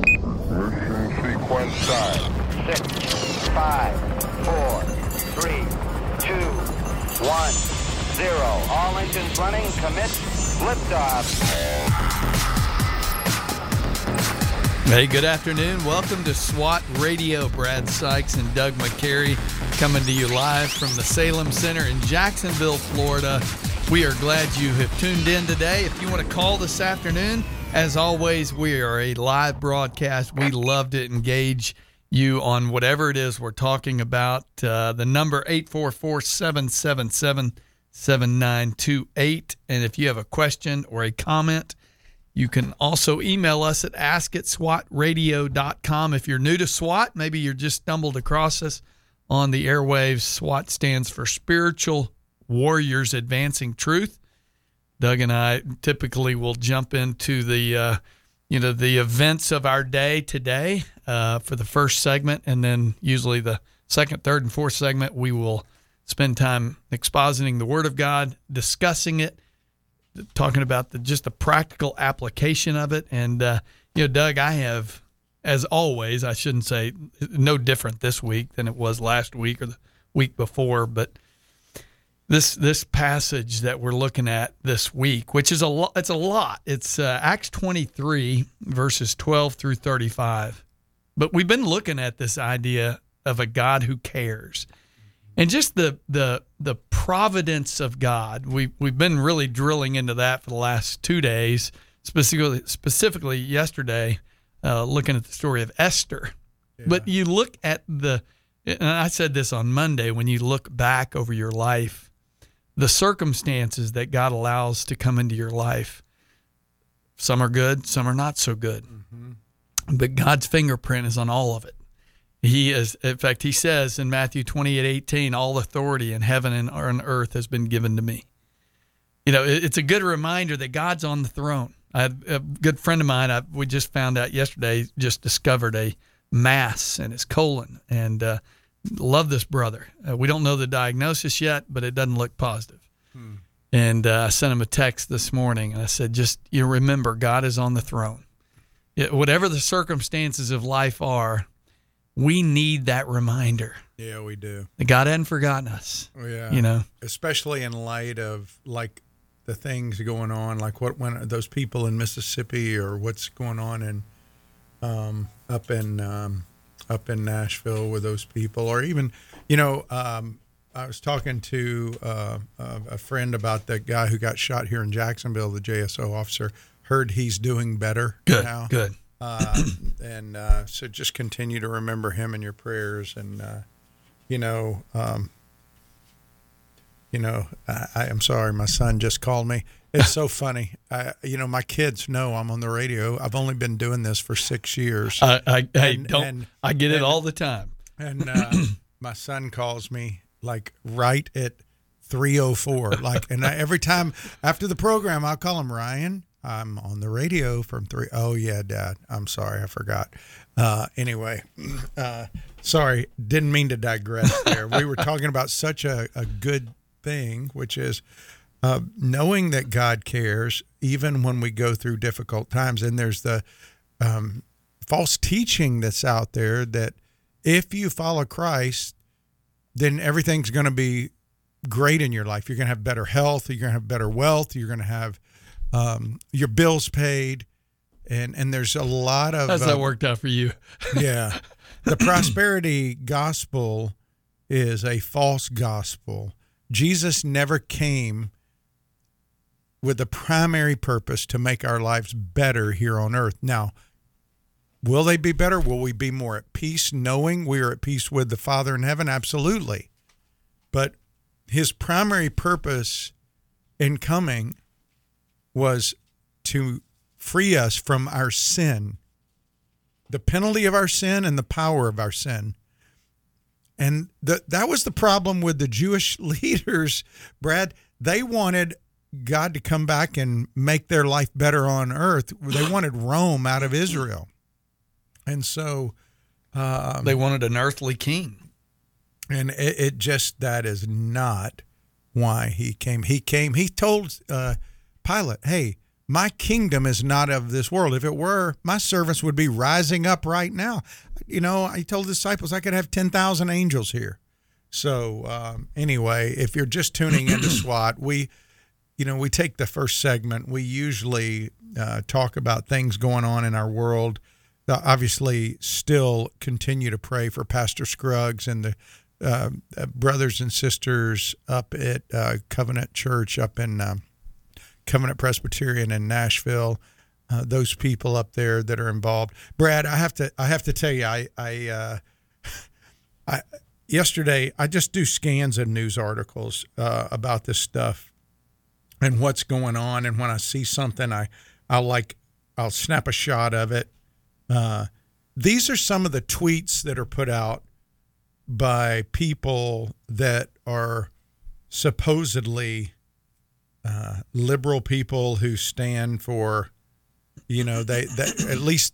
Mission sequence time. Six, five, four, three, two, one, zero. All engines running. Commit. Liftoff. Hey, good afternoon. Welcome to SWAT Radio. Brad Sykes and Doug McCary coming to you live from the Salem Center in Jacksonville, Florida. We are glad you have tuned in today. If you want to call this afternoon, as always, we are a live broadcast. We love to engage you on whatever it is we're talking about. Uh, the number 844 777 7928. And if you have a question or a comment, you can also email us at ask at swatradio.com. If you're new to SWAT, maybe you're just stumbled across us on the airwaves. SWAT stands for Spiritual Warriors Advancing Truth. Doug and I typically will jump into the uh, you know the events of our day today uh, for the first segment, and then usually the second, third, and fourth segment we will spend time expositing the Word of God, discussing it, talking about the just the practical application of it. And uh, you know, Doug, I have, as always, I shouldn't say no different this week than it was last week or the week before, but this this passage that we're looking at this week, which is a lot. It's a lot. It's uh, Acts twenty three verses twelve through thirty five. But we've been looking at this idea of a God who cares, and just the the the providence of God. We we've been really drilling into that for the last two days, specifically specifically yesterday, uh, looking at the story of Esther. Yeah. But you look at the, and I said this on Monday. When you look back over your life the circumstances that God allows to come into your life. Some are good, some are not so good. Mm-hmm. But God's fingerprint is on all of it. He is, in fact, he says in Matthew 28 18, all authority in heaven and on earth has been given to me. You know, it's a good reminder that God's on the throne. I a good friend of mine, I, we just found out yesterday, just discovered a mass in his colon. And, uh, love this brother. Uh, we don't know the diagnosis yet, but it doesn't look positive. Hmm. And uh, I sent him a text this morning, and I said, just you remember, God is on the throne. It, whatever the circumstances of life are, we need that reminder. Yeah, we do. God hadn't forgotten us. Oh, yeah, you know, especially in light of like the things going on, like what when those people in Mississippi or what's going on in um, up in um, up in Nashville with those people, or even, you know, um, I was talking to uh, a friend about that guy who got shot here in Jacksonville, the JSO officer. Heard he's doing better good, now. Good. Uh, and uh, so just continue to remember him in your prayers. And, uh, you know, um, you know, I, I am sorry, my son just called me. It's so funny. I, you know, my kids know I'm on the radio. I've only been doing this for six years. I, I, I don't. And, I get it all the time. And uh, my son calls me like right at three oh four. Like, and I, every time after the program, I'll call him Ryan. I'm on the radio from three. Oh yeah, Dad. I'm sorry, I forgot. Uh, anyway, uh, sorry, didn't mean to digress there. we were talking about such a, a good thing, which is uh, knowing that God cares even when we go through difficult times. And there's the um, false teaching that's out there that if you follow Christ, then everything's going to be great in your life. You're going to have better health. You're going to have better wealth. You're going to have um, your bills paid. And, and there's a lot of. How's that uh, worked out for you? yeah. The prosperity gospel is a false gospel. Jesus never came with the primary purpose to make our lives better here on earth. Now, will they be better? Will we be more at peace knowing we are at peace with the Father in heaven? Absolutely. But his primary purpose in coming was to free us from our sin, the penalty of our sin and the power of our sin. And the, that was the problem with the Jewish leaders, Brad. They wanted God to come back and make their life better on earth. They wanted Rome out of Israel. And so um, they wanted an earthly king. And it, it, just, that is not why he came. He came, he told uh, Pilate, hey, my kingdom is not of this world. If it were, my servants would be rising up right now. You know, I told the disciples I could have 10,000 angels here. So, um, anyway, if you're just tuning into SWAT, we, you know, we take the first segment. We usually uh, talk about things going on in our world. Obviously, still continue to pray for Pastor Scruggs and the uh, brothers and sisters up at uh, Covenant Church up in um, Covenant Presbyterian in Nashville. Uh, those people up there that are involved. Brad, I have to I have to tell you, I I, uh, I yesterday I just do scans of news articles about this stuff and what's going on, and when I see something, I I'll like I'll snap a shot of it. Uh, these are some of the tweets that are put out by people that are supposedly uh, liberal people who stand for, you know, they, they at least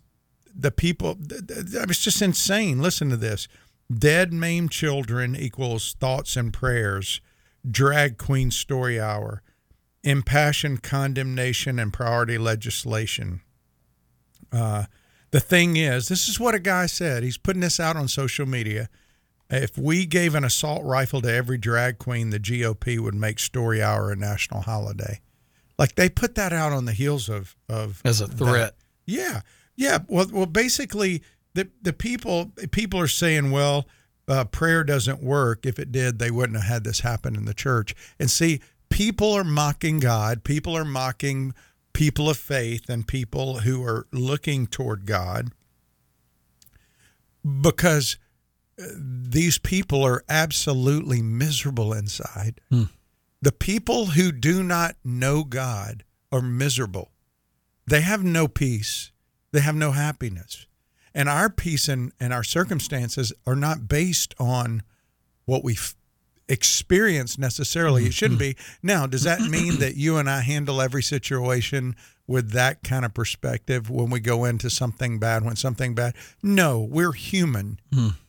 the people. It's just insane. Listen to this: dead, maimed children equals thoughts and prayers. Drag queen story hour, impassioned condemnation and priority legislation. Uh, the thing is, this is what a guy said. He's putting this out on social media. If we gave an assault rifle to every drag queen, the GOP would make Story Hour a national holiday. Like they put that out on the heels of of as a threat. that. Yeah, yeah. Well, well, basically, the the people people are saying, well, uh, prayer doesn't work. If it did, they wouldn't have had this happen in the church. And see, people are mocking God. People are mocking people of faith and people who are looking toward God because these people are absolutely miserable inside. Hmm. The people who do not know God are miserable. They have no peace. They have no happiness. And our peace and, and our circumstances are not based on what we f- experience necessarily. It shouldn't be. Now, does that mean that you and I handle every situation with that kind of perspective when we go into something bad, when something bad? No, we're human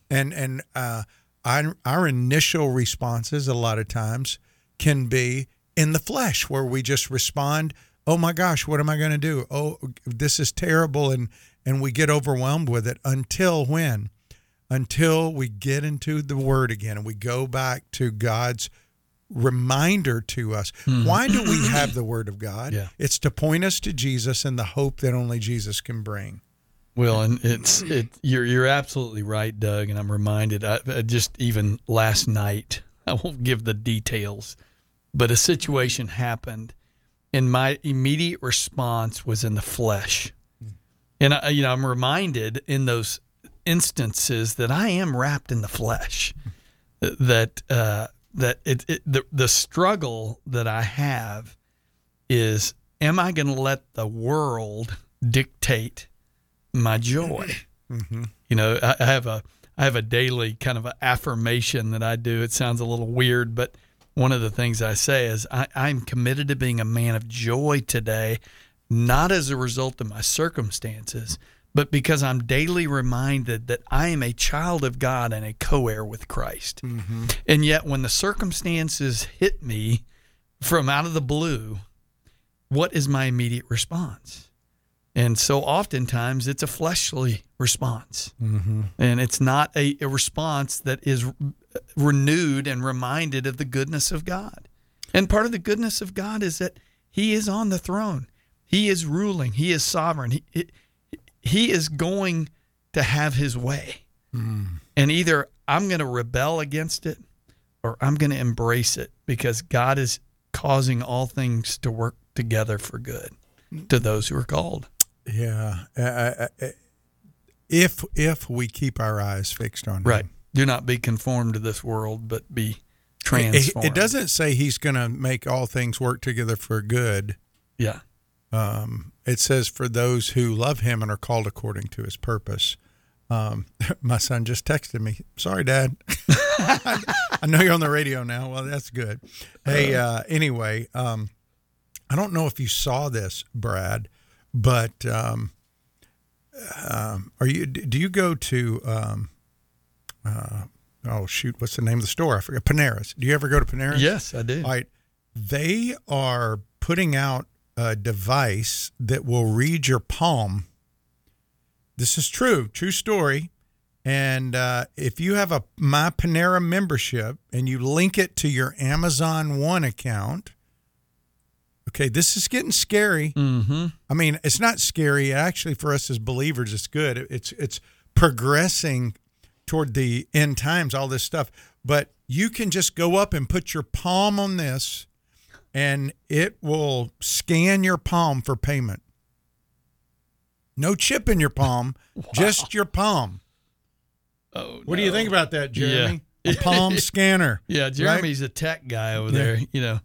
and and uh, our, our initial responses a lot of times can be in the flesh where we just respond oh my gosh what am i going to do oh this is terrible and and we get overwhelmed with it until when until we get into the word again and we go back to god's reminder to us hmm. why do we have the word of god Yeah. it's to point us to jesus and the hope that only jesus can bring Well, and it's it. You're you're absolutely right, Doug. And I'm reminded. I, I just even last night, I won't give the details, but a situation happened, and my immediate response was in the flesh, hmm. and I, you know I'm reminded in those instances that I am wrapped in the flesh, that uh, that it, it the the struggle that I have is am I going to let the world dictate my joy? You know, I, I have a I have a daily kind of a affirmation that I do. It sounds a little weird, but one of the things I say is I, I'm committed to being a man of joy today, not as a result of my circumstances, but because I'm daily reminded that I am a child of God and a co-heir with Christ. And yet, when the circumstances hit me from out of the blue, what is my immediate response? And so oftentimes it's a fleshly response. Mm-hmm. And it's not a, a response that is renewed and reminded of the goodness of God. And part of the goodness of God is that He is on the throne, He is ruling, He is sovereign, He, he- he is going to have His way. And either I'm going to rebel against it or I'm going to embrace it because God is causing all things to work together for good to those who are called. Yeah. Uh, if if we keep our eyes fixed on Right. him. Do not be conformed to this world, but be It, transformed. it doesn't say he's going to make all things work together for good. Yeah. Um, it says for those who love him and are called according to his purpose. Um, my son just texted me. Sorry, Dad. I know you're on the radio now. Well, that's good. Hey, uh, anyway, um, I don't know if you saw this, Brad, but um, um, are you? Do you go to? Um, uh, oh shoot, what's the name of the store? I forget. Panera's. Do you ever go to Panera's? Yes, I do. All right. They are putting out a device that will read your palm. This is true, true story. And uh, if you have a My Panera membership and you link it to your Amazon One account, okay, this is getting scary. Mm-hmm. I mean, it's not scary. Actually, for us as believers, it's good. It's it's progressing toward the end times. All this stuff, but you can just go up and put your palm on this, and it will scan your palm for payment. No chip in your palm, just your palm. Oh, What do you think about that, Jeremy? Yeah. A palm scanner. Yeah, Jeremy's a tech guy over Yeah. there. You know.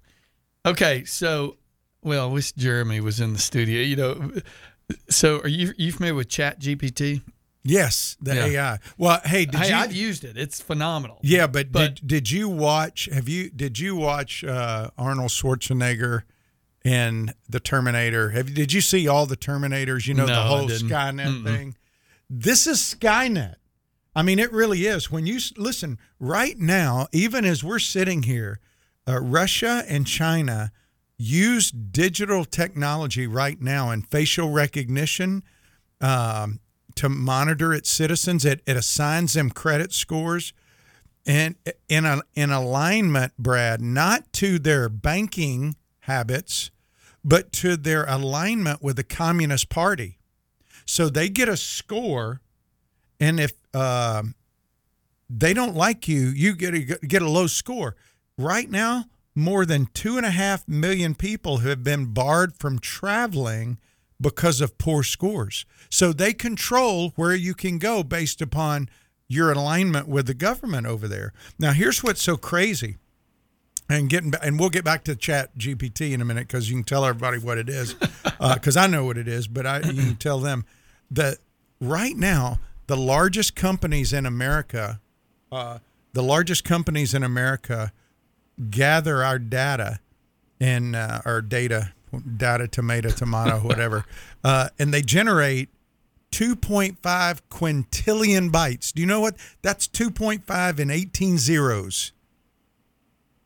Okay, so well, I wish Jeremy was in the studio. You know, so are you you familiar with Chat GPT? Yes, the Yeah. AI. Well, hey, did hey, you? I've used it. It's phenomenal. yeah, but, but- did did you watch? Have you did you watch uh, Arnold Schwarzenegger in the Terminator? Have did you see all the Terminators? You know No, the whole. Skynet Mm-mm. thing. This is Skynet. I mean, it really is. When you listen right now, even as we're sitting here, uh, Russia and China use digital technology right now and facial recognition um, to monitor its citizens. It, it assigns them credit scores and in a, in alignment, Brad, not to their banking habits, but to their alignment with the Communist Party. So they get a score, and if um they don't like you, you get a, get a low score. Right now, more than two and a half million people have been barred from traveling because of poor scores. So they control where you can go based upon your alignment with the government over there. Now, here's what's so crazy. And getting and we'll get back to Chat GPT in a minute because you can tell everybody what it is, because I know what it is, but I you can tell them that right now the largest companies in America, uh, the largest companies in America, gather our data and uh, our data, data, tomato, tomato, whatever, uh, and they generate 2.5 quintillion bytes. Do you know what? That's 2.5 and 18 zeros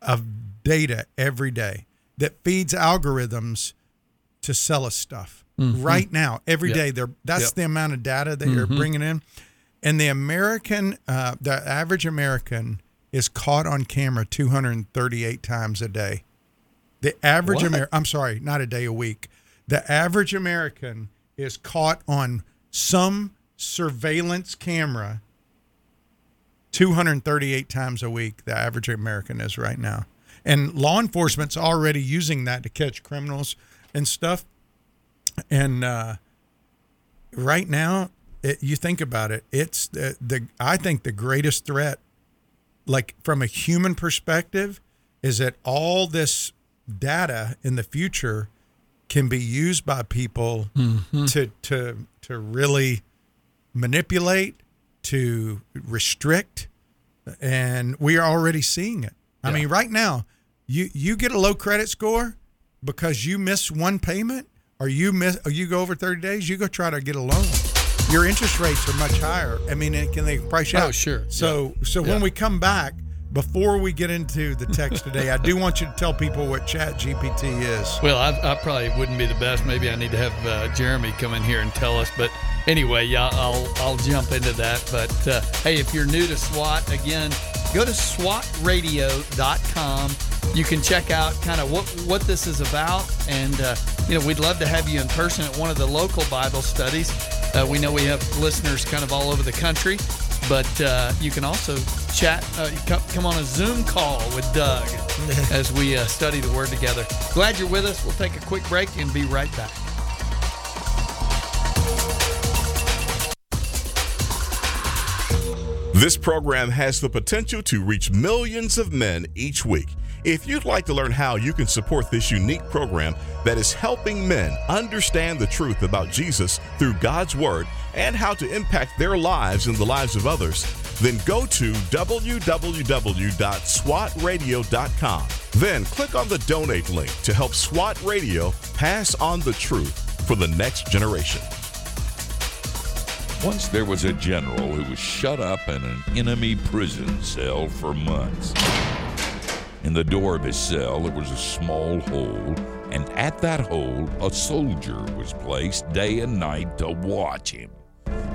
of data every day that feeds algorithms to sell us stuff. Right now, every Yep. day, they're that's Yep. the amount of data that you're bringing in. And the American, uh, the average American is caught on camera 238 times a day. The average? American, I'm sorry, not a day a week. The average American is caught on some surveillance camera 238 times a week. The average American is right now. And law enforcement's already using that to catch criminals and stuff. And uh, right now, it, you think about it, it's the, the I think the greatest threat, like from a human perspective, is that all this data in the future can be used by people mm-hmm. to to to really manipulate, to restrict, and we are already seeing it. I mean, right now, you you get a low credit score because you miss one payment, or you miss, or you go over thirty days, you go try to get a loan. Your interest rates are much higher. I mean, it- can they price you Oh, out? sure. So so Yeah. when we come back, before we get into the text today, I do want you to tell people what Chat GPT is. Well, I, I probably wouldn't be the best. Maybe I need to have uh, Jeremy come in here and tell us. But anyway, yeah, I'll I'll jump into that. But uh, hey, if you're new to SWAT, again, go to SWATradio.com. You can check out kind of what what this is about, and uh, you know we'd love to have you in person at one of the local Bible studies. Uh, we know we have listeners kind of all over the country, but uh, you can also chat, uh, come, come on a Zoom call with Doug as we uh, study the Word together. Glad you're with us. We'll take a quick break and be right back. This program has the potential to reach millions of men each week. If you'd like to learn how you can support this unique program that is helping men understand the truth about Jesus through God's Word and how to impact their lives and the lives of others, then go to www.swatradio.com. Then click on the donate link to help SWAT Radio pass on the truth for the next generation. Once there was a general who was shut up in an enemy prison cell for months. In the door of his cell, there was a small hole, And at that hole, a soldier was placed day and night to watch him.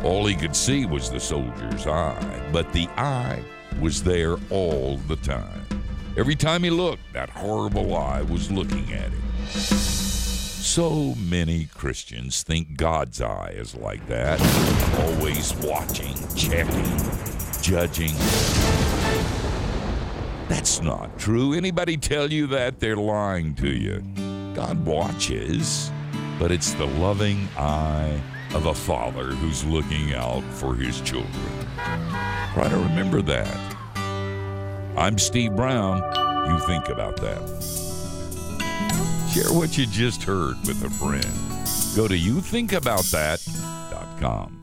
All he could see was the soldier's eye, but the eye was there all the time. Every time he looked, that horrible eye was looking at him. So many Christians think God's eye is like that, always watching, checking, judging. That's not true. Anybody tell you that, they're lying to you. God watches, but it's the loving eye of a father who's looking out for his children. Try to remember that. I'm Steve Brown. You think about that. Share what you just heard with a friend. Go to youthinkaboutthat.com.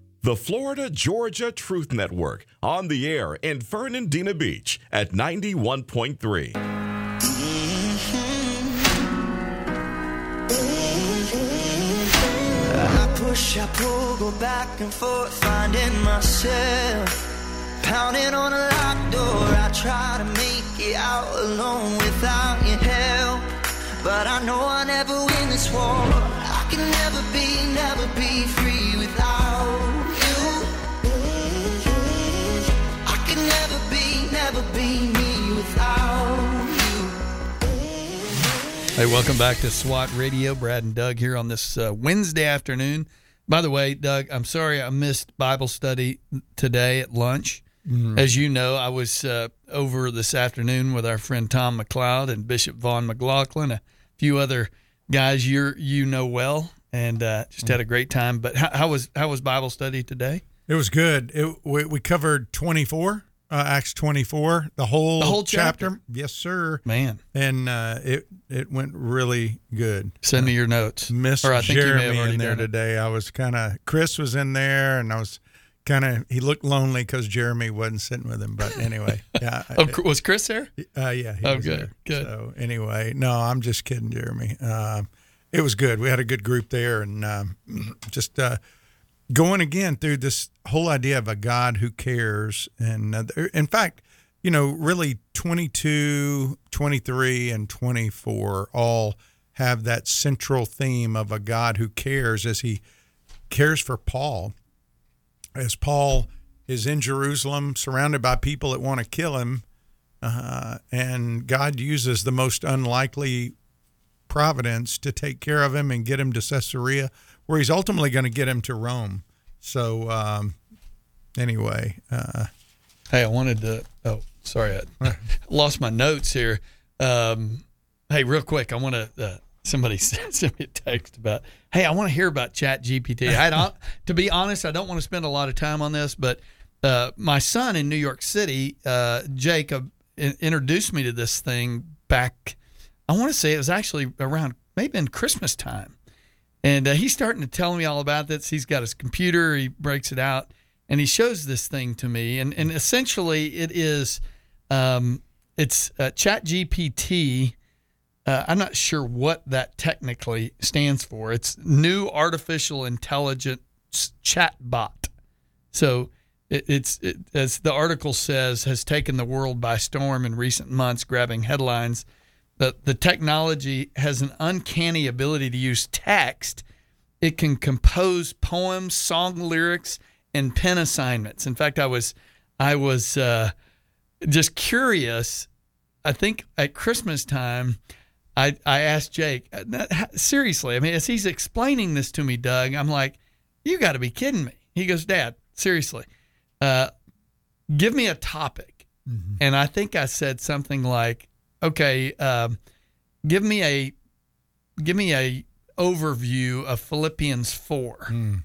The Florida Georgia Truth Network on the air in Fernandina Beach at 91.3. I push, I pull, go back and forth, finding myself. Pounding on a locked door, I try to make it out alone without your help. But I know I never win this war. I can never be, never be free never be me without you. Hey, welcome back to SWAT Radio. Brad and Doug here on this uh, Wednesday afternoon. By the way, Doug, I'm sorry I missed Bible study today at lunch. As you know, I was uh, over this afternoon with our friend Tom McLeod and Bishop Vaughn McLaughlin, a few other guys you you know well, and uh, just had a great time. But how, how was how was Bible study today? It was good. It, we, we covered 24, uh, Acts 24, the whole, The whole chapter? Yes, sir. Man, And uh, it it went really good. send me your notes. Miss Or I think you may have Jeremy in there today. I was kind of Chris was in there, and I was kind of he looked lonely because Jeremy wasn't sitting with him. But anyway, yeah, Oh, was Chris there? uh, yeah. He Oh, was good, there. good. So anyway, no, I'm just kidding, Jeremy. Um, it was good. We had a good group there, and um, just uh, going again through this whole idea of a God who cares. And uh, in fact, you know, really 22, 23, and 24 all have that central theme of a God who cares as he cares for Paul. As Paul is in Jerusalem, surrounded by people that want to kill him, uh, and God uses the most unlikely providence to take care of him and get him to Caesarea, where he's ultimately going to get him to Rome. So, um, anyway, uh, Hey, I wanted to. Oh, sorry, I lost my notes here. Um, hey, real quick, I want to. Uh, somebody sent me a text about. Hey, I want to hear about Chat GPT. I don't, to be honest, I don't want to spend a lot of time on this, but uh, my son in New York City, uh, Jacob, in, introduced me to this thing back. I want to say it was actually around maybe in Christmas time. And uh, he's starting to tell me all about this. He's got his computer, he breaks it out, and he shows this thing to me. And, and essentially, it is um, it's uh, Chat GPT. Uh, I'm not sure what that technically stands for. It's New Artificial Intelligence Chat Bot. So it, it's, it, as the article says, has taken the world by storm in recent months, grabbing headlines the, the technology has an uncanny ability to use text. It can compose poems, song lyrics, and pen assignments. In fact, I was I was uh, just curious. I think at Christmas time, I I asked Jake uh, seriously. I mean, as he's explaining this to me, Doug, I'm like, "You got to be kidding me." He goes, "Dad, seriously, uh, give me a topic." And I think I said something like, okay, um, give me a give me a overview of Philippians four. Hmm.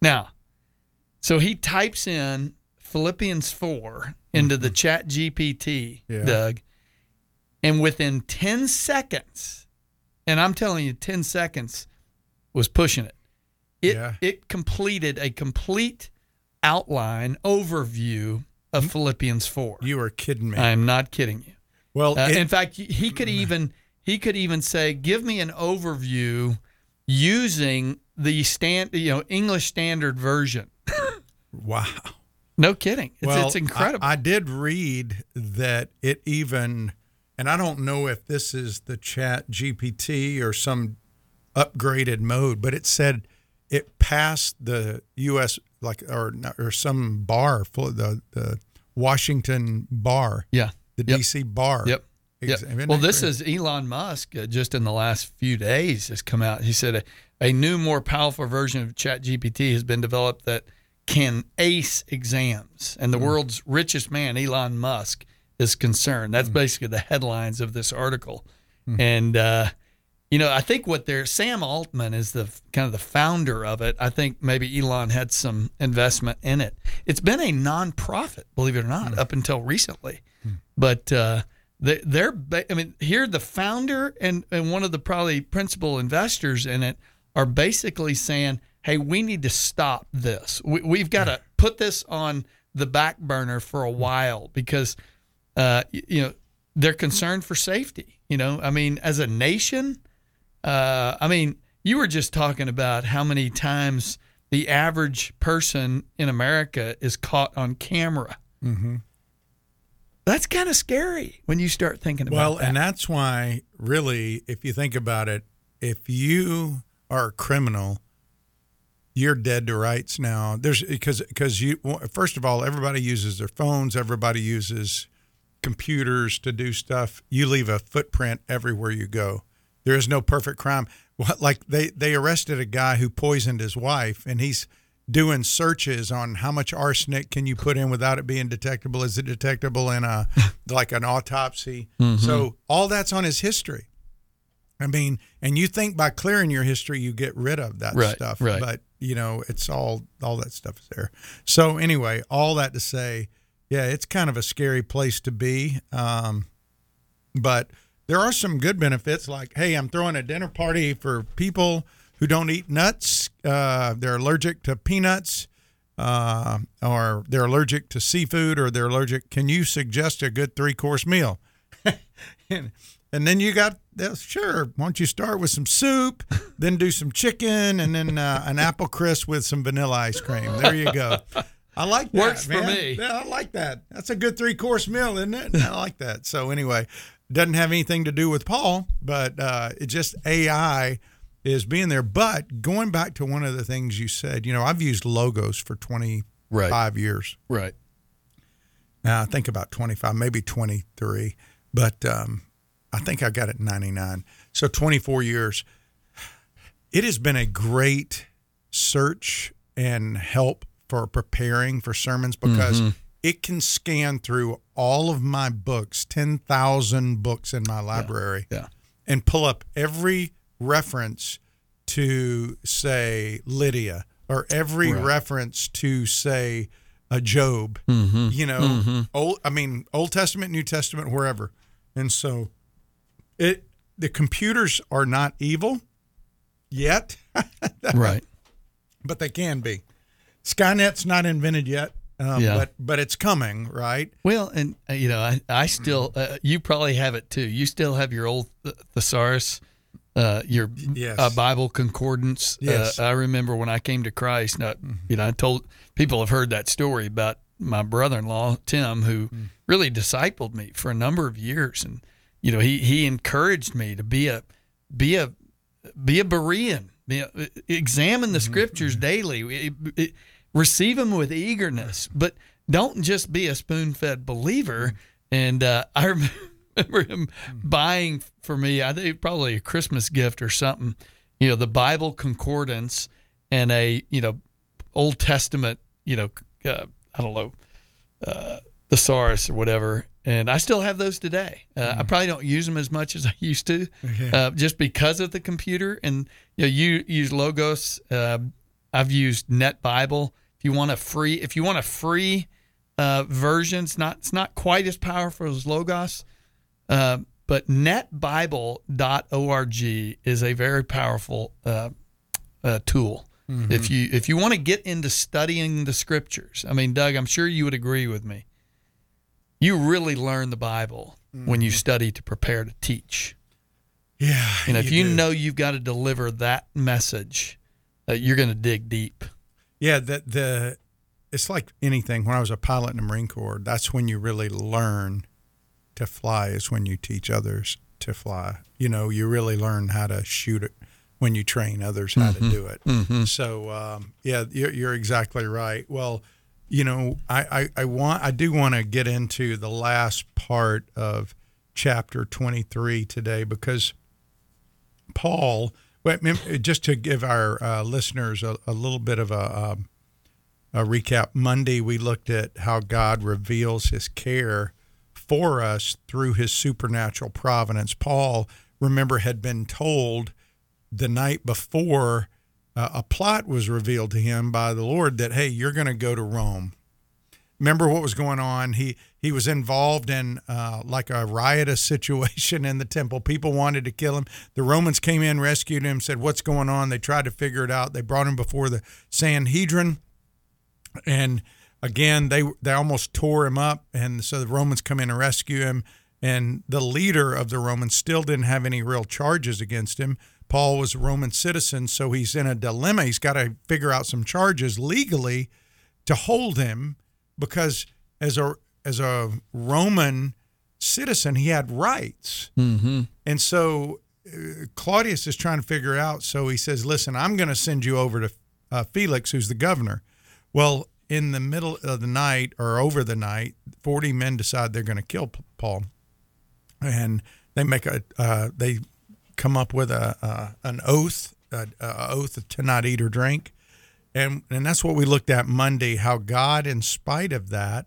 Now, so he types in Philippians four into the mm-hmm. Chat GPT, Yeah. Doug, and within ten seconds, and I'm telling you, ten seconds was pushing it. It Yeah. it completed a complete outline overview of mm-hmm. Philippians four. You are kidding me. I'm not kidding you. Well, Uh, it- in fact, he could even he could even say, "Give me an overview using the stand, you know, English Standard Version." wow. No kidding. It's, well, it's incredible. I, I did read that it even, and I don't know if this is the Chat GPT or some upgraded mode, but it said it passed the U.S. like or or some bar for the the Washington bar, yeah. The Yep. D.C. bar. Yep. Ex- Yep. Well, this is Elon Musk uh, just in the last few days has come out. He said a, a new, more powerful version of ChatGPT has been developed that can ace exams, and the Hmm. world's richest man, Elon Musk, is concerned. That's Hmm. basically the headlines of this article, and uh, you know, I think what they're Sam Altman is the kind of the founder of it. I think maybe Elon had some investment in it. It's been a nonprofit, believe it or not, up until recently. But uh, they, they're, I mean, here the founder and, and one of the probably principal investors in it are basically saying, hey, we need to stop this. We, we've got to put this on the back burner for a while because, uh, you know, they're concerned for safety. You know, I mean, as a nation, uh, I mean, you were just talking about how many times the average person in America is caught on camera. Mm-hmm. That's kind of scary when you start thinking about it. Well, that. and that's why, really, if you think about it, if you are a criminal, you're dead to rights now. There's because because you first of all, everybody uses their phones, everybody uses computers to do stuff. You leave a footprint everywhere you go. There is no perfect crime. What like they they arrested a guy who poisoned his wife, and he's doing searches on how much arsenic can you put in without it being detectable. Is it detectable in a like an autopsy? So all that's on his history. I mean, and you think by clearing your history you get rid of that Right, stuff, right. but you know it's all all that stuff is there. So anyway, all that to say, yeah, it's kind of a scary place to be. Um, but there are some good benefits, like hey, I'm throwing a dinner party for people who don't eat nuts. Uh, they're allergic to peanuts, uh, or they're allergic to seafood, or they're allergic. Can you suggest a good three course meal? and, and then you got sure. Why don't you start with some soup, then do some chicken, and then uh, an apple crisp with some vanilla ice cream. There you go. I like that. Works for me. Yeah, I like that. That's a good three course meal, isn't it? I like that. So anyway, doesn't have anything to do with Paul, but uh, it just AI is being there. But going back to one of the things you said, you know, I've used logos for twenty five Right. years. right. Now I think about 25, maybe 23, but um, I think I got it 99. So 24 years. It has been a great search and help for preparing for sermons because it can scan through all of my books, 10,000 books in my library, Yeah. and pull up every reference to, say, Lydia or every Right. reference to, say, a Job, Mm-hmm. you know, old, I mean, Old Testament, New Testament, wherever. And so it, the computers are not evil yet, Right. but they can be. Skynet's not invented yet, um, Yeah. but but it's coming, right? Well, and uh, you know, I, I still, uh, you probably have it too. You still have your old th- thesaurus, uh, your Yes. uh, Bible concordance. Yes. Uh, I remember when I came to Christ. Now, you know, I told people have heard that story about my brother-in-law Tim, who really discipled me for a number of years, and you know, he he encouraged me to be a be a be a Berean. Be a, examine the scriptures daily. It- it- receive them with eagerness, but don't just be a spoon-fed believer. And uh, I remember him buying for me, I think probably a Christmas gift or something. You know, the Bible concordance and a you know Old Testament. You know, uh, I don't know uh, thesaurus or whatever. And I still have those today. Uh, I probably don't use them as much as I used to, uh, just because of the computer. And you know, you use Logos. Uh, I've used Net Bible. If you want a free, if you want a free uh, version, it's not it's not quite as powerful as Logos, uh, but netbible.org is a very powerful uh, uh, tool. If you if you want to get into studying the scriptures, I mean, Doug, I'm sure you would agree with me. You really learn the Bible when you study to prepare to teach. Yeah. And if you, do. know you've got to deliver that message, uh, you're going to dig deep. Yeah, the the it's like anything. When I was a pilot in the Marine Corps, that's when you really learn to fly. Is when you teach others to fly. You know, you really learn how to shoot it when you train others how to do it. So um, yeah, you're, you're exactly right. Well, you know, I, I, I want I do want to get into the last part of chapter 23 today because Paul. Just to give our uh, listeners a, a little bit of a, um, a recap, Monday we looked at how God reveals His care for us through His supernatural providence. Paul, remember, had been told the night before uh, a plot was revealed to him by the Lord that hey, you're going to go to Rome remember what was going on. He he was involved in uh, like a riotous situation in the temple. People wanted to kill him. The Romans came in, rescued him, said, "What's going on?" They tried to figure it out. They brought him before the Sanhedrin, and again they they almost tore him up. And so the Romans come in and rescue him. And the leader of the Romans still didn't have any real charges against him. Paul was a Roman citizen, so he's in a dilemma. He's got to figure out some charges legally to hold him because as a as a Roman citizen, he had rights, Mm-hmm. and so uh, Claudius is trying to figure out. So he says, "Listen, I'm going to send you over to uh, Felix, who's the governor." Well, in the middle of the night or over the night, forty men decide they're going to kill Paul, and they make a uh, they come up with a uh, an oath, a, a oath to not eat or drink and and that's what we looked at Monday. How God, in spite of that,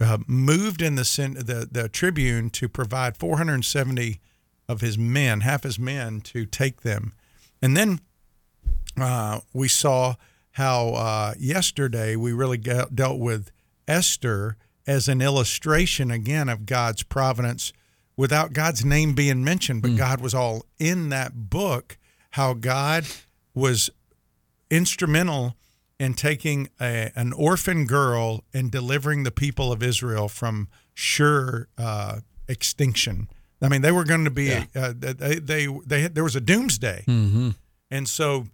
uh, moved in the, the the tribune to provide 470 of his men, half his men, to take them, and then uh, we saw how uh, yesterday we really ge- dealt with Esther as an illustration again of God's providence without God's name being mentioned, but God was all in that book. How God was instrumental in taking a, an orphan girl and delivering the people of Israel from sure uh, extinction. I mean, they were going to be uh, they, they they there was a doomsday, Mm-hmm. and so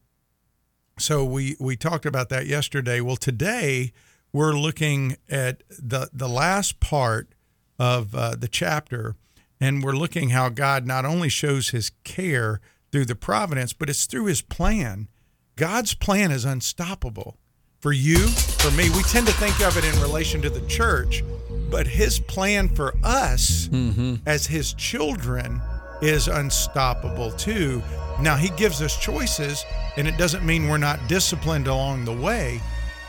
so we we talked about that yesterday. Well, today we're looking at the the last part of uh, the chapter, and we're looking how God not only shows His care through the providence, but it's through His plan. God's plan is unstoppable. For you, for me, we tend to think of it in relation to the church, but His plan for us as His children is unstoppable too. Now, He gives us choices, and it doesn't mean we're not disciplined along the way,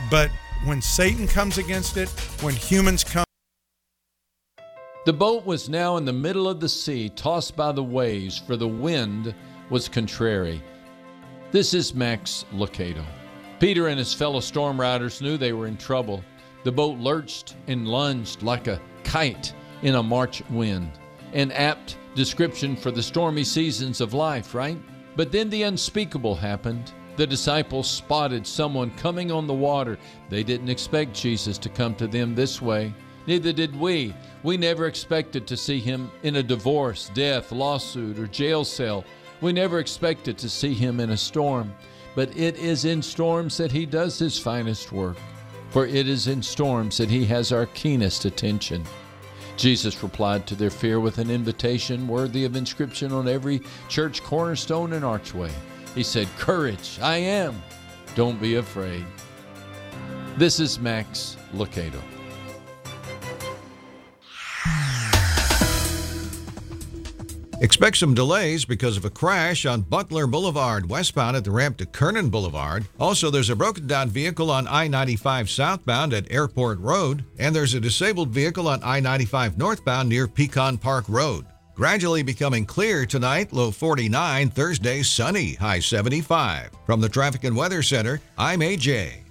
but when Satan comes against it, when humans come, The boat was now in the middle of the sea, tossed by the waves, for the wind was contrary. This is Max Lucado. Peter and his fellow storm riders knew they were in trouble. The boat lurched and lunged like a kite in a March wind. An apt description for the stormy seasons of life, right? But then the unspeakable happened. The disciples spotted someone coming on the water. They didn't expect Jesus to come to them this way. Neither did we. We never expected to see him in a divorce, death, lawsuit, or jail cell. We never expected to see him in a storm. But it is in storms that he does his finest work, for it is in storms that he has our keenest attention. Jesus replied to their fear with an invitation worthy of inscription on every church cornerstone and archway. He said, Courage, I am. Don't be afraid. This is Max Lucado. Expect some delays because of a crash on Butler Boulevard, westbound at the ramp to Kernan Boulevard. Also, there's a broken down vehicle on I 95 southbound at Airport Road, and there's a disabled vehicle on I 95 northbound near Pecan Park Road. Gradually becoming clear tonight, low 49, Thursday sunny, high 75. From the Traffic and Weather Center, I'm AJ.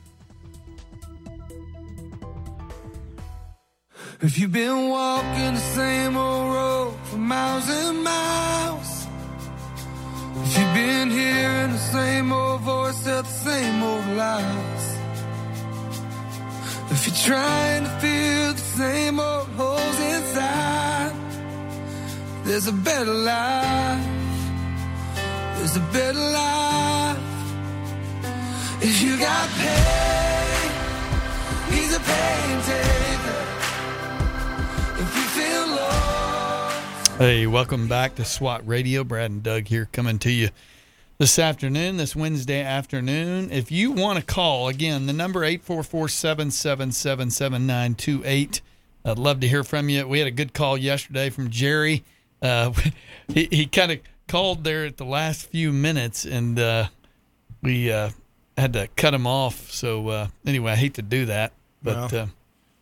If you've been walking the same old road for miles and miles, if you've been hearing the same old voice tell the same old lies, if you're trying to fill the same old holes inside, there's a better life. There's a better life. If you got pain, he's a pain taker. Hey, welcome back to SWAT Radio. Brad and Doug here coming to you this afternoon, this Wednesday afternoon. If you want to call, again, the number 844-777-7928. I'd love to hear from you. We had a good call yesterday from Jerry. Uh, he he kind of called there at the last few minutes, and uh, we uh, had to cut him off. So uh, anyway, I hate to do that, but Well, uh,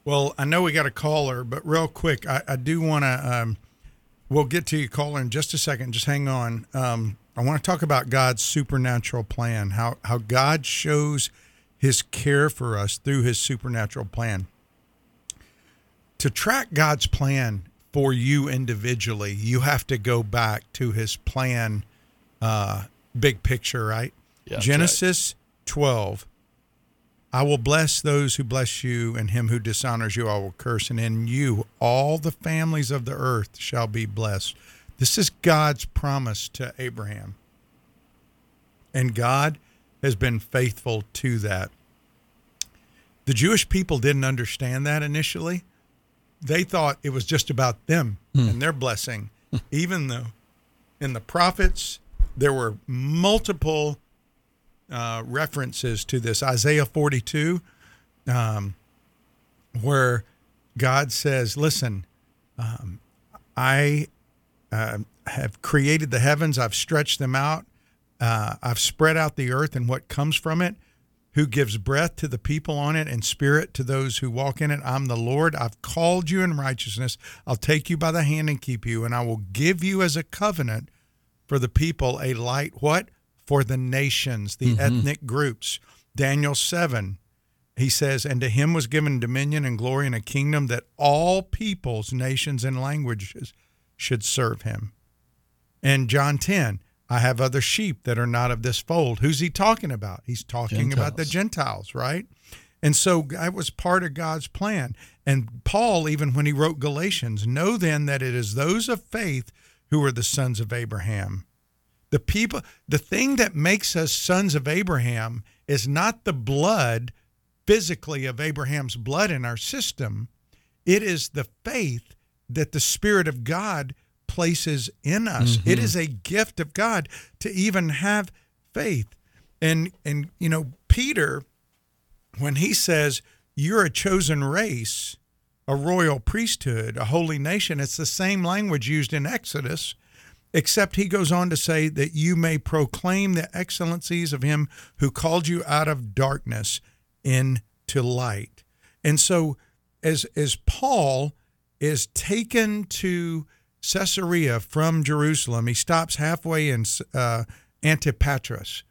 Well, I know we got a caller, but real quick, I, I do want to. Um, we'll get to you, caller, in just a second. Just hang on. Um, I want to talk about God's supernatural plan. How how God shows His care for us through His supernatural plan. To track God's plan for you individually, you have to go back to His plan, uh, big picture, right? Yeah, Genesis twelve. I will bless those who bless you, and him who dishonors you I will curse, and in you all the families of the earth shall be blessed. This is God's promise to Abraham. And God has been faithful to that. The Jewish people didn't understand that initially. They thought it was just about them hmm. and their blessing, hmm. even though in the prophets there were multiple uh, references to this. Isaiah 42, um, where God says, Listen, um, I uh, have created the heavens, I've stretched them out, uh, I've spread out the earth and what comes from it. Who gives breath to the people on it and spirit to those who walk in it? I'm the Lord. I've called you in righteousness. I'll take you by the hand and keep you, and I will give you as a covenant for the people a light what for the nations the mm-hmm. ethnic groups. Daniel 7 he says and to him was given dominion and glory and a kingdom that all peoples nations and languages should serve him. And john 10 i have other sheep that are not of this fold. Who's he talking about? He's talking about the gentiles right? And so that was part of God's plan. And Paul, even when he wrote Galatians, know then that it is those of faith who are the sons of Abraham. The people, the thing that makes us sons of Abraham is not the blood physically of Abraham's blood in our system. It is the faith that the Spirit of God places in us. It mm-hmm. is a gift of God to even have faith. And and you know, Peter when he says you're a chosen race, a royal priesthood, a holy nation, it's the same language used in Exodus, except he goes on to say that you may proclaim the excellencies of him who called you out of darkness into light. And so as as Paul is taken to Caesarea from Jerusalem, he stops halfway in uh, Antipatris.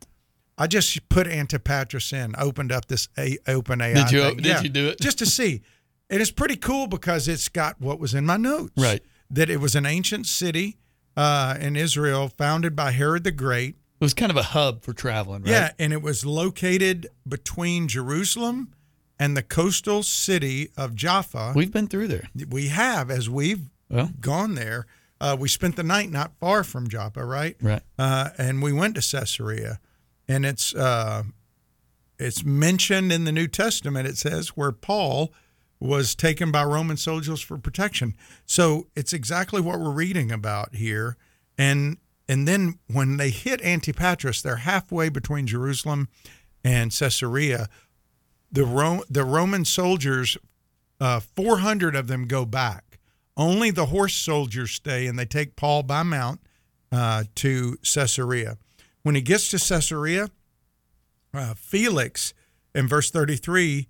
I just put Antipatris in, opened up this a, OpenAI. Did you- thing. did you do it? just to see? And it's pretty cool because it's got what was in my notes. Right. That it was an ancient city uh, in Israel, founded by Herod the Great. it was kind of a hub for traveling, right? Yeah, and it was located between Jerusalem and the coastal city of Jaffa. We've been through there. We have, as we've Well, gone there. Uh, we spent the night not far from Joppa, right? Right. Uh, and we went to Caesarea, and it's uh, it's mentioned in the New Testament. It says where Paul was taken by Roman soldiers for protection. So it's exactly what we're reading about here. And and then when they hit Antipatris, they're halfway between Jerusalem and Caesarea. The Ro- the Roman soldiers, uh, 400 of them go back. Only the horse soldiers stay, and they take Paul by mount uh, to Caesarea. When he gets to Caesarea, uh, Felix in verse 33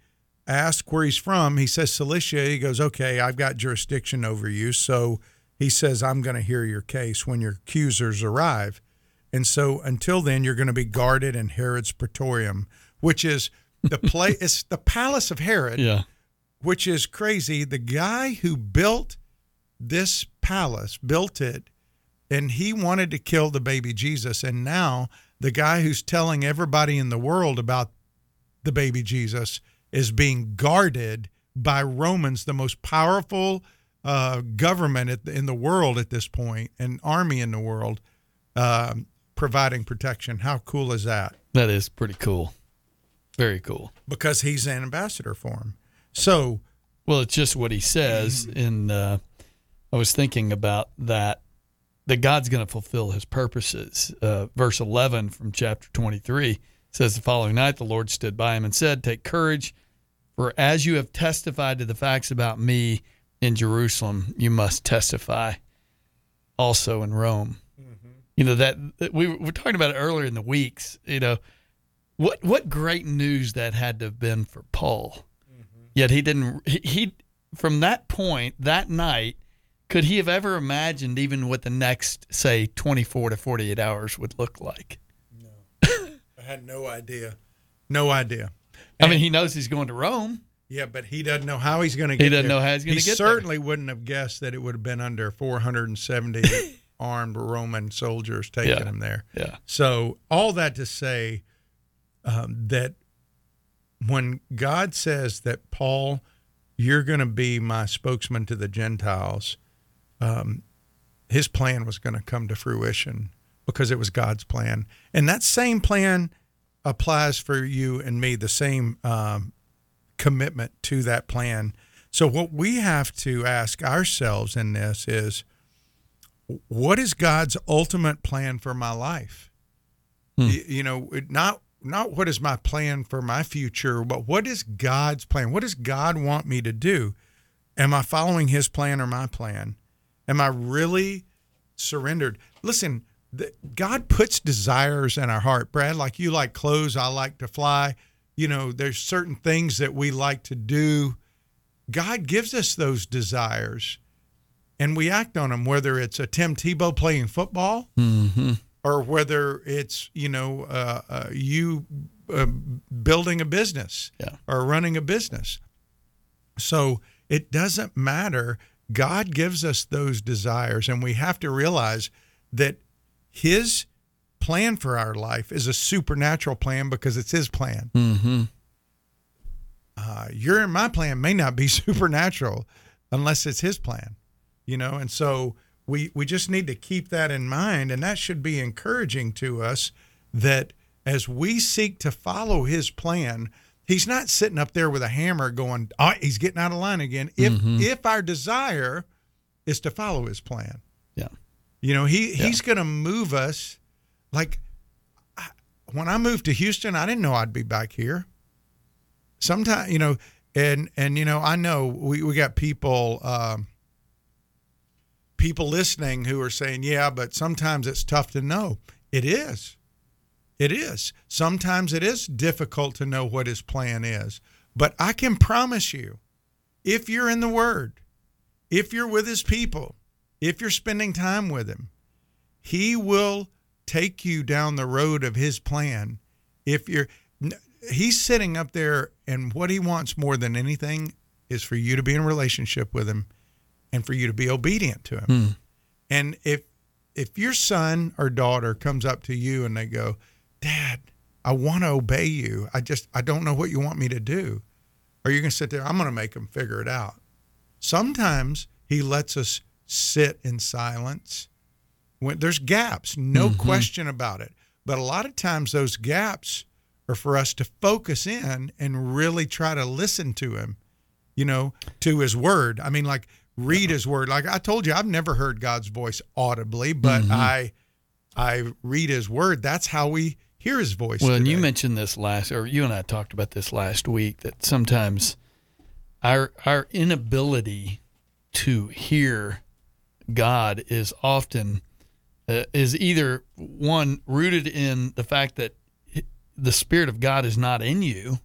asks where he's from. He says Cilicia. He goes, Okay, I've got jurisdiction over you. So he says, I'm going to hear your case when your accusers arrive. And so until then, you're going to be guarded in Herod's Praetorium, which is the place, it's the palace of Herod yeah. which is crazy. The guy who built this palace built it, and he wanted to kill the baby Jesus. And now the guy who's telling everybody in the world about the baby Jesus is being guarded by Romans, the most powerful uh, government at the, in the world at this point, an army in the world, um, providing protection. How cool is that? That is pretty cool. Very cool. Because he's an ambassador for him. So, well, it's just what he says. In uh, I was thinking about that that God's going to fulfill His purposes. Uh, verse eleven from chapter twenty three says the following night the Lord stood by him and said, "Take courage, for as you have testified to the facts about me in Jerusalem, you must testify also in Rome." Mm-hmm. You know that we were talking about it earlier in the weeks. You know what what great news that had to have been for Paul. Mm-hmm. Yet he didn't. He, he from that point that night could he have ever imagined even what the next say 24 to 48 hours would look like no I had no idea. No idea. I mean he knows he's going to rome Yeah, but he doesn't know how he's going to get He doesn't there. know how he's gonna He get there. certainly wouldn't have guessed that it would have been under 470 armed Roman soldiers taking Yeah. him there. Yeah. So all that to say um, that when God says that Paul, you're going to be my spokesman to the Gentiles, um, his plan was going to come to fruition because it was God's plan, and that same plan applies for you and me. The same um, commitment to that plan. So what we have to ask ourselves in this is, what is God's ultimate plan for my life? Y- You know, not not what is my plan for my future, but what is God's plan? What does God want me to do? Am I following His plan or my plan? Am I really surrendered? Listen, God puts desires in our heart, Brad. Like you like clothes, I like to fly. You know, there's certain things that we like to do. God gives us those desires, and we act on them. Whether it's a Tim Tebow playing football, mm-hmm. or whether it's you know uh, uh, you uh, building a business Yeah. or running a business. So it doesn't matter. God gives us those desires, and we have to realize that His plan for our life is a supernatural plan because it's His plan. Mm-hmm. Uh, your and my plan may not be supernatural unless it's His plan, you know. And so we we just need to keep that in mind, and that should be encouraging to us that as we seek to follow His plan, He's not sitting up there with a hammer going, "Oh, he's getting out of line again." If Mhm. if our desire is to follow His plan. You know, He He's going to move us. Like I- when I moved to Houston, I didn't know I'd be back here. Sometimes you know and and you know i know we, we got people um people listening who are saying yeah but sometimes it's tough to know. It is. It is. Sometimes it is difficult to know what his plan is. But i can promise you if you're in the word if you're with his people if you're spending time with him he will take you down the road of his plan. If you're he's sitting up there and what he wants more than anything is for you to be in a relationship with him and for you to be obedient to him. Hmm. and if if your son or daughter comes up to you and they go dad i want to obey you. I just i don't know what you want me to do. Are you going to sit there? I'm going to make them figure it out. Sometimes he lets us sit in silence. When there's gaps no Mhm. question about it. But a lot of times those gaps are for us to focus in and really try to listen to him you know to his word. I mean like read his word. Like i told you i've never heard god's voice audibly but Mhm. i i read his word. That's how we hear his voice Well, and you mentioned this last, or you and I talked about this last week that sometimes our our inability to hear God is often uh, is either one rooted in the fact that the Spirit of God is not in you.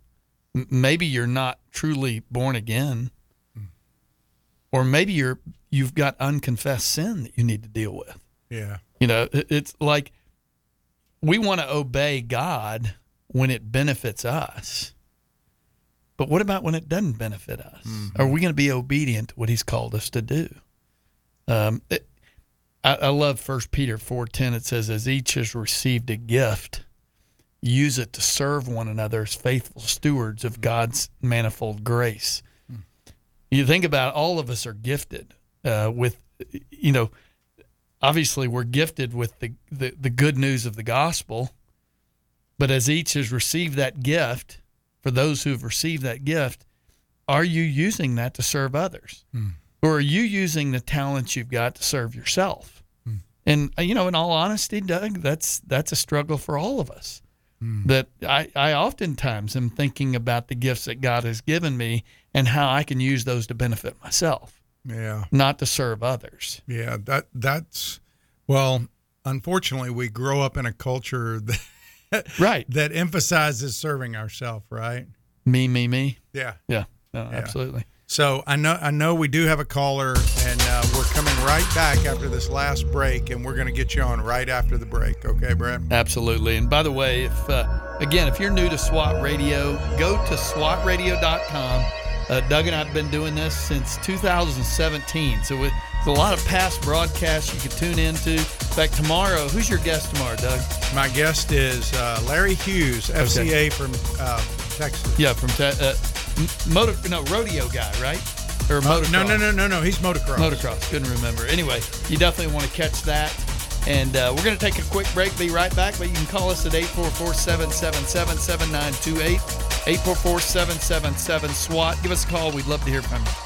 Maybe you're not truly born again, or maybe you're you've got unconfessed sin that you need to deal with. yeah You know, it- it's like we want to obey God when it benefits us. But what about when it doesn't benefit us? Are we going to be obedient to what He's called us to do? Um, it, I, I love First Peter four ten. It says, "As each has received a gift, use it to serve one another as faithful stewards of God's manifold grace." You think about it, all of us are gifted uh, with, you know, obviously we're gifted with the, the the good news of the gospel, but as each has received that gift, for those who have received that gift, are you using that to serve others? Or are you using the talents you've got to serve yourself? And uh, you know, in all honesty, Doug, that's that's a struggle for all of us. That I, I oftentimes am thinking about the gifts that God has given me and how I can use those to benefit myself, Yeah. not to serve others. Yeah, that that's well, unfortunately we grow up in a culture that Right. that emphasizes serving ourselves, right? Me, me, me. Yeah. Yeah. No, Yeah. absolutely. So I know I know we do have a caller, and uh, we're coming right back after this last break, and we're going to get you on right after the break. Okay, Brad? Absolutely. And by the way, if uh, again, if you're new to SWAT Radio, go to SWATradio.com. Uh, Doug and I have been doing this since 2017, so it's a lot of past broadcasts you can tune into. In fact, tomorrow, who's your guest tomorrow, Doug? My guest is uh, Larry Hughes, FCA from uh, Texas. Yeah, from te- uh, motor, no rodeo guy, right? Or Uh, motocross? no, no, no, no, no. He's motocross. Motocross. Couldn't remember. Anyway, you definitely want to catch that. And uh, we're going to take a quick break, be right back. But you can call us at 844 777 7928. 844 777 SWAT. Give us a call. We'd love to hear from you.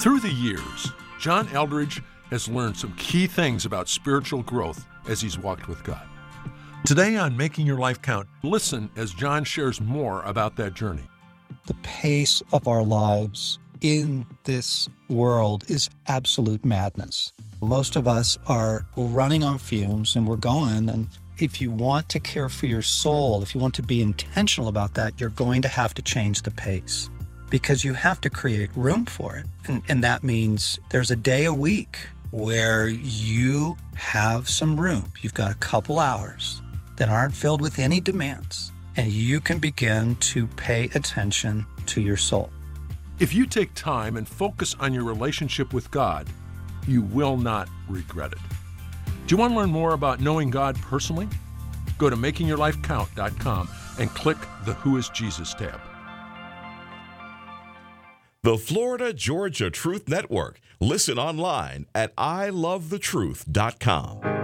Through the years, John Eldredge has learned some key things about spiritual growth as he's walked with God. Today on Making Your Life Count, listen as John shares more about that journey. the pace of our lives in this world is absolute madness. Most of us are running on fumes and we're going. And if you want to care for your soul, if you want to be intentional about that, you're going to have to change the pace because you have to create room for it. And, and that means there's a day a week where you have some room. You've got a couple hours that aren't filled with any demands, and you can begin to pay attention to your soul. If you take time and focus on your relationship with God, you will not regret it. Do you want to learn more about knowing God personally? Go to makingyourlifecount.com and click the Who is Jesus tab. The Florida Georgia Truth Network. Listen online at ilovethetruth.com.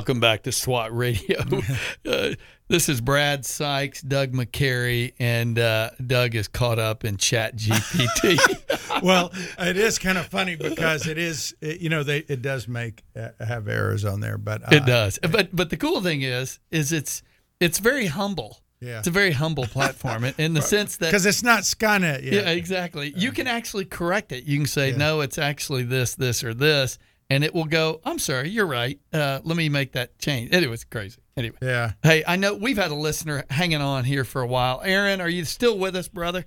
welcome back to SWAT Radio. uh, this is Brad Sykes, Doug McCary, and uh, Doug is caught up in ChatGPT. well, it is kind of funny because it is, it, you know, they it does make uh, have errors on there, but uh, it does. But but the cool thing is, is it's it's very humble. Yeah. It's a very humble platform in, the sense that because it's not Skynet yet. Yeah, exactly. You can actually correct it. You can say, no, it's actually this, this, or this, and it will go, I'm sorry, you're right. Uh, let me make that change. It was crazy. Anyway. Yeah. Hey, I know we've had a listener hanging on here for a while. Aaron, are you still with us, brother?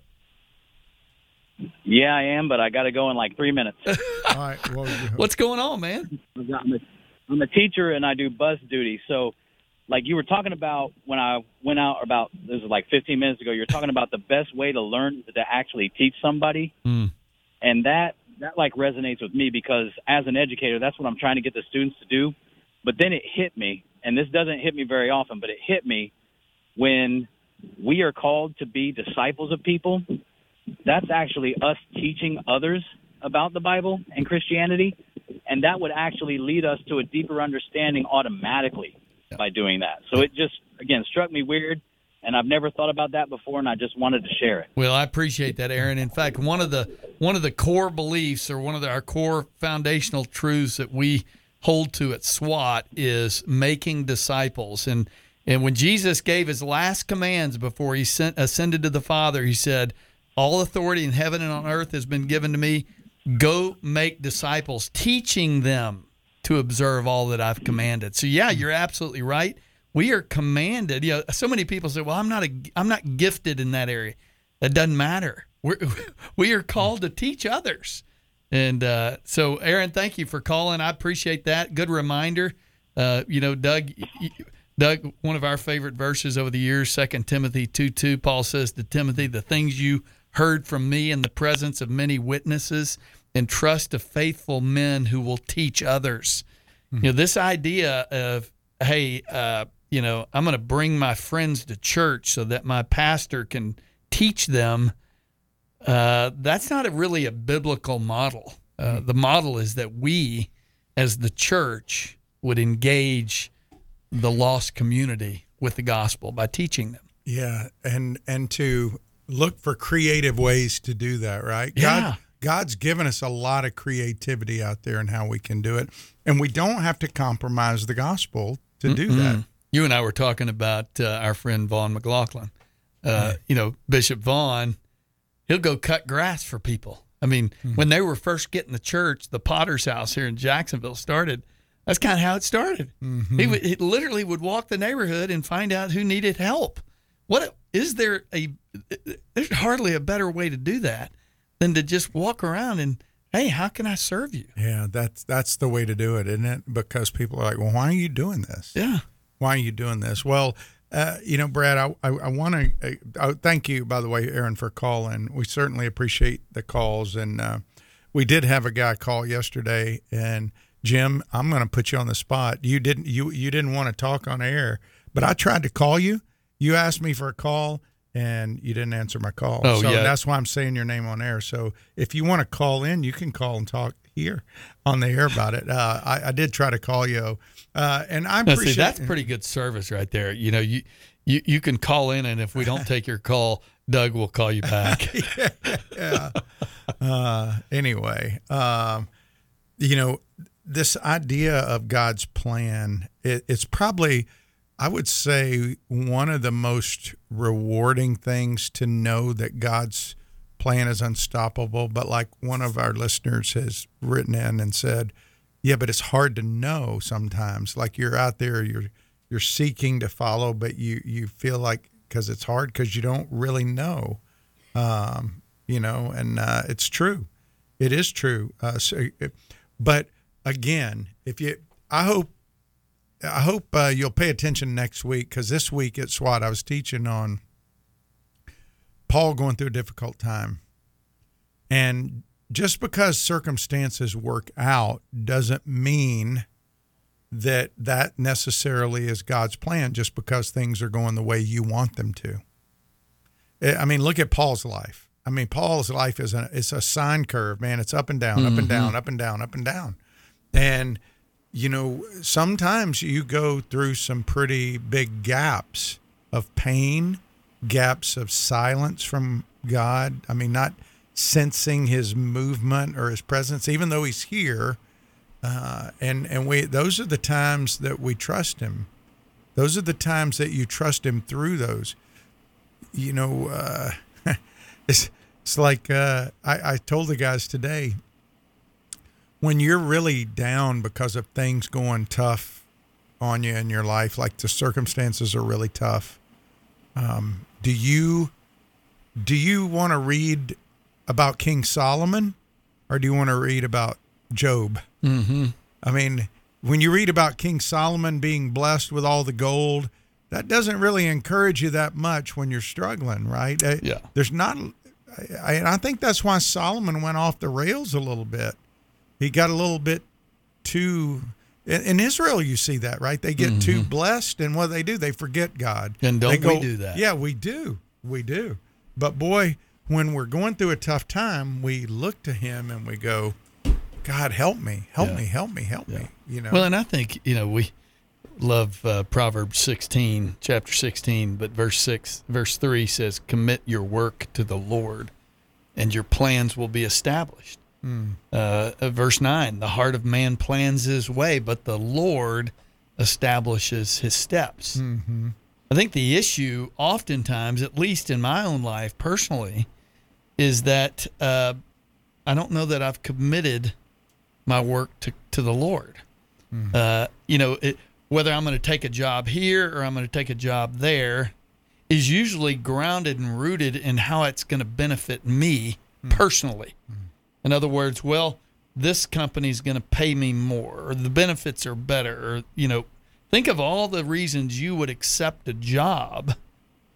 Yeah, I am, but I got to go in like three minutes. All right. Well, What's going on, man? I'm a, I'm a teacher and I do bus duty. So, like you were talking about when I went out about this was like 15 minutes ago. You're talking about the best way to learn to actually teach somebody, Mm. and that that like resonates with me because as an educator, that's what I'm trying to get the students to do. But then it hit me, and this doesn't hit me very often, but it hit me when we are called to be disciples of people. That's actually us teaching others about the Bible and Christianity, and that would actually lead us to a deeper understanding automatically by doing that. So it just again struck me weird and I've never thought about that before, and I just wanted to share it. Well, I appreciate that, Aaron. In fact, one of the one of the core beliefs or one of the, our core foundational truths that we hold to at SWAT is making disciples. And and when Jesus gave his last commands before he sent, ascended to the Father, he said, "All authority in heaven and on earth has been given to me. Go make disciples, teaching them to observe all that I've commanded." So yeah, you're absolutely right we are commanded. You know, so many people say, "Well, I'm not a, I'm not gifted in that area." That doesn't matter. We're, we are called to teach others. And uh, so, Aaron, thank you for calling. I appreciate that. Good reminder. Uh, you know, Doug, Doug, one of our favorite verses over the years, Second Timothy two two. Paul says to Timothy, "The things you heard from me in the presence of many witnesses, entrust to faithful men who will teach others." Mm-hmm. You know, this idea of hey, uh, you know, I'm going to bring my friends to church so that my pastor can teach them. Uh, that's not a really a biblical model. Uh, mm-hmm. the model is that we, as the church, would engage the lost community with the gospel by teaching them. Yeah, and and to look for creative ways to do that, right? Yeah. God, God's given us a lot of creativity out there and how we can do it, and we don't have to compromise the gospel to Mm-mm. do that you and I were talking about uh, our friend Vaughn McLaughlin. Uh, yeah. You know, Bishop Vaughn, he'll go cut grass for people. I mean, mm-hmm. when they were first getting the church, the Potter's House here in Jacksonville started. That's kind of how it started. Mm-hmm. He, w- he literally would walk the neighborhood and find out who needed help. What is there a? There's hardly a better way to do that than to just walk around and hey, how can I serve you? Yeah, that's that's the way to do it, isn't it? Because people are like, well, why are you doing this? Yeah why are you doing this? Well, uh, you know, Brad, I, I, I want to uh, thank you, by the way, Aaron, for calling. We certainly appreciate the calls. And uh, we did have a guy call yesterday. And Jim, I'm going to put you on the spot. You didn't you you didn't want to talk on air, but I tried to call you. You asked me for a call, and you didn't answer my call. Oh, so yeah. that's why I'm saying your name on air. So if you want to call in, you can call and talk here on the air about it. Uh, I, I, did try to call you, uh, and I appreciate see, that's pretty good service right there. You know, you, you you can call in, and if we don't take your call, Doug will call you back. yeah. yeah. Uh, anyway, um, you know, this idea of God's plan, it, it's probably. I would say one of the most rewarding things to know that God's plan is unstoppable. But like one of our listeners has written in and said, yeah, but it's hard to know sometimes. Like you're out there, you're you're seeking to follow, but you you feel like because it's hard because you don't really know, um, you know, and uh, it's true, it is true. Uh, so, but again, if you, I hope. I hope uh, you'll pay attention next week because this week at SWAT I was teaching on Paul going through a difficult time. And just because circumstances work out doesn't mean that that necessarily is God's plan just because things are going the way you want them to. Eh, I mean, look at Paul's life. I mean, Paul's life is a it's a sine curve, man. It's up and down, mm-hmm. up and mm-hmm. down, up and down, up and down. And you know, sometimes you go through some pretty big gaps of pain gaps of silence from God. I mean, not sensing His movement or His presence, even though He's here. Uh, and and we those are the times that we trust Him. Those are the times that you trust Him through those. You know, uh, it's it's like uh, I, I told the guys today. When you're really down because of things going tough on you in your life, like the circumstances are really tough, um, do you do you want to read about King Solomon, or do you want to read about Job? Mm-hmm. I mean, when you read about King Solomon being blessed with all the gold, that doesn't really encourage you that much when you're struggling, right? Yeah. There's not, I, I think that's why Solomon went off the rails a little bit. He got a little bit too In, in Israel, you see that, right? They get too blessed, and what they do, they forget God. Mm-hmm. And don't They we do that? Yeah, we do. We do. But boy, when we're going through a tough time, we look to Him and we go, God, help me, help Yeah. me, help me, help me. You know. Well, and I think you know we love uh, Proverbs 16, chapter 16, but verse six, verse three says, "Commit your work to the Lord, and your plans will be established." Mm. Uh, verse nine: The heart of man plans his way, but the Lord establishes his steps. Mm-hmm. I think the issue, oftentimes, at least in my own life personally, is that uh, I don't know that I've committed my work to, to the Lord. Uh, you know, it, whether I'm going to take a job here or I'm going to take a job there is usually grounded and rooted in how it's going to benefit me personally. In other words, well, this company's going to pay me more, or the benefits are better, or you know, think of all the reasons you would accept a job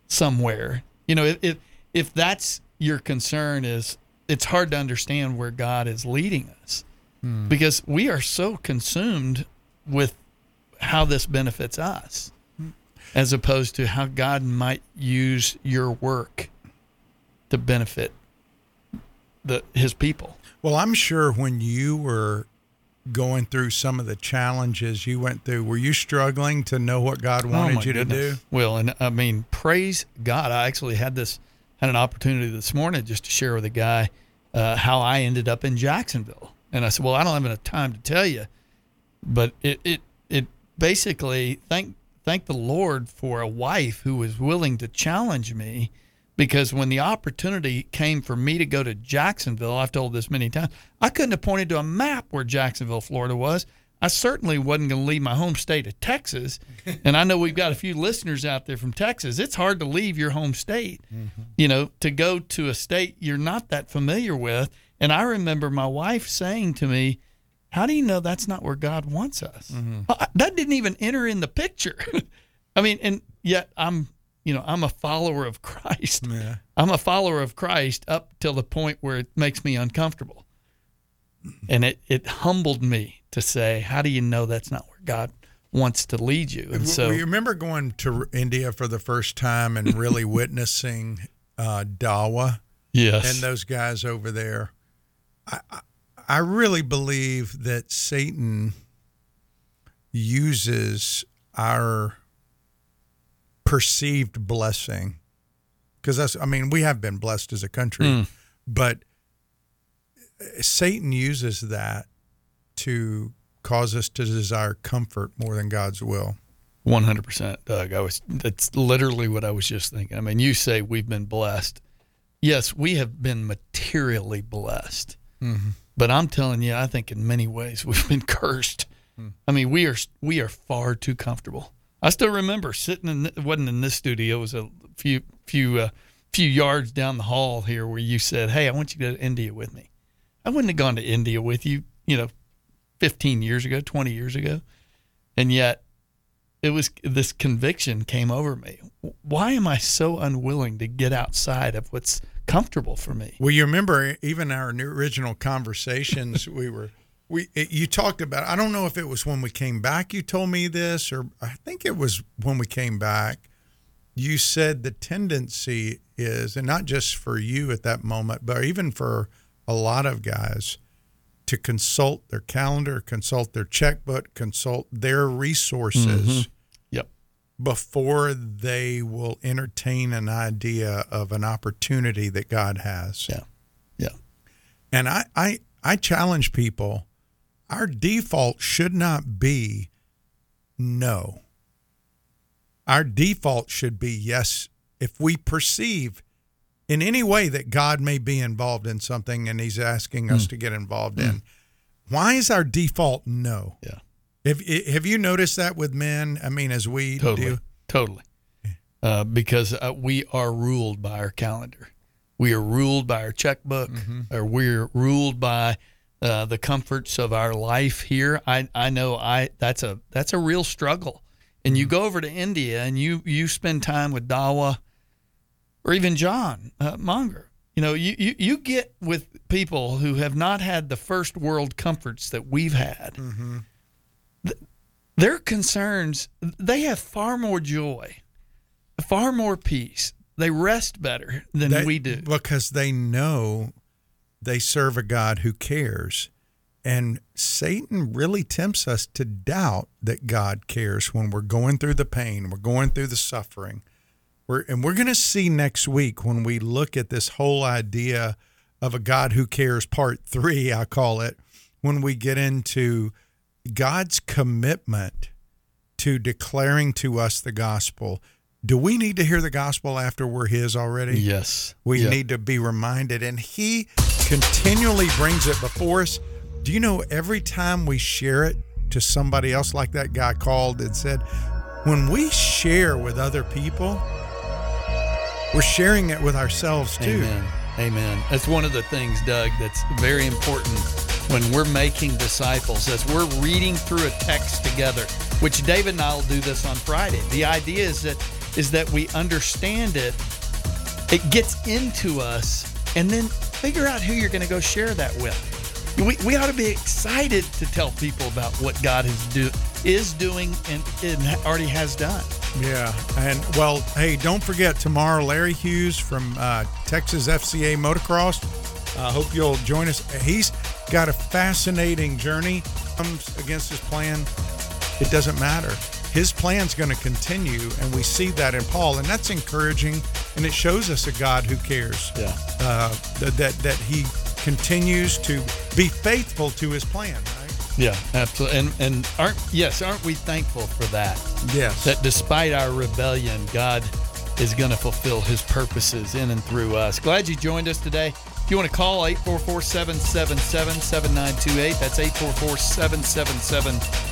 somewhere. You know, if if, if that's your concern, is it's hard to understand where God is leading us hmm. because we are so consumed with how this benefits us as opposed to how God might use your work to benefit the his people. Well, I'm sure when you were going through some of the challenges you went through, were you struggling to know what God wanted Oh, you goodness. to do? Well, and I mean, praise God. I actually had this had an opportunity this morning just to share with a guy uh, how I ended up in Jacksonville, and I said, "Well, I don't have enough time to tell you, but it it it basically thank thank the Lord for a wife who was willing to challenge me." Because when the opportunity came for me to go to Jacksonville, I've told this many times, I couldn't have pointed to a map where Jacksonville, Florida was. I certainly wasn't going to leave my home state of Texas. and I know we've got a few listeners out there from Texas. It's hard to leave your home state, mm-hmm. you know, to go to a state you're not that familiar with. And I remember my wife saying to me, How do you know that's not where God wants us? Mm-hmm. I- That didn't even enter in the picture. I mean, and yet I'm, you know, I'm a follower of Christ. Yeah. I'm a follower of Christ up till the point where it makes me uncomfortable. And it, it humbled me to say, how do you know that's not where God wants to lead you? And so, we remember going to India for the first time and really witnessing uh, Dawa. Yes. And those guys over there. I, I really believe that Satan uses our perceived blessing because that's, I mean, we have been blessed as a country, Mm. but Satan uses that to cause us to desire comfort more than God's will. 100%, Doug. I was, that's literally what I was just thinking. I mean, you say we've been blessed. Yes, we have been materially blessed. Mhm. But I'm telling you, I think in many ways we've been cursed. I mean, we are we are far too comfortable. I still remember sitting in it wasn't in this studio, it was a few few uh, few yards down the hall here where you said, "Hey, I want you to go to India with me." I wouldn't have gone to India with you, you know, 15 years ago, 20 years ago. And yet it was this conviction came over me. Why am I so unwilling to get outside of what's comfortable for me? Well, you remember even our original conversations, we were we it, you talked about. I don't know if it was when we came back. You told me this, or I think it was when we came back. You said the tendency is, and not just for you at that moment, but even for a lot of guys, to consult their calendar, consult their checkbook, consult their resources Mhm. Yep. before they will entertain an idea of an opportunity that God has. Yeah. Yeah. And I, I, I challenge people our default should not be no. Our default should be yes. If we perceive in any way that God may be involved in something and he's asking us Mm. to get involved in, why is our default no? Yeah. Have, have you noticed that with men? I mean, as we Totally. do. Totally. Uh, because uh, we are ruled by our calendar. We are ruled by our checkbook, or we're ruled by uh, the comforts of our life here. I, I know I that's a that's a real struggle. And you go over to India and you you spend time with Dawa, or even John uh, Monger. You know, you, you you get with people who have not had the first world comforts that we've had. th- their concerns, they have far more joy, far more peace. They rest better than They- we do. because they know they serve a God who cares. And Satan really tempts us to doubt that God cares when we're going through the pain, we're going through the suffering. We're, and we're going to see next week when we look at this whole idea of a God who cares, part three, I call it, when we get into God's commitment to declaring to us the gospel. Do we need to hear the gospel after we're His already? Yes. We Yeah. need to be reminded. And He continually brings it before us. Do you know every time we share it to somebody else, like that guy called and said, when we share with other people, we're sharing it with ourselves too. Amen. Amen. That's one of the things, Doug, that's very important when we're making disciples, as we're reading through a text together, which David and I will do this on Friday. The idea is that is that we understand it, it gets into us, and then figure out who you're going to go share that with. We, we ought to be excited to tell people about what God is do is doing and, and already has done. Yeah, and well, hey, don't forget tomorrow, Larry Hughes from uh, Texas FCA Motocross. I hope you'll join us. He's got a fascinating journey. Comes against his plan, it doesn't matter. His plan's going to continue, and we see that in Paul, and that's encouraging, and it shows us a God who cares. Yeah, uh, that that He continues to be faithful to His plan. Right? Yeah, absolutely. And and aren't yes, aren't we thankful for that? Yes. That despite our rebellion, God is going to fulfill his purposes in and through us. Glad you joined us today. If you want to call 844-777-7928, that's 844-777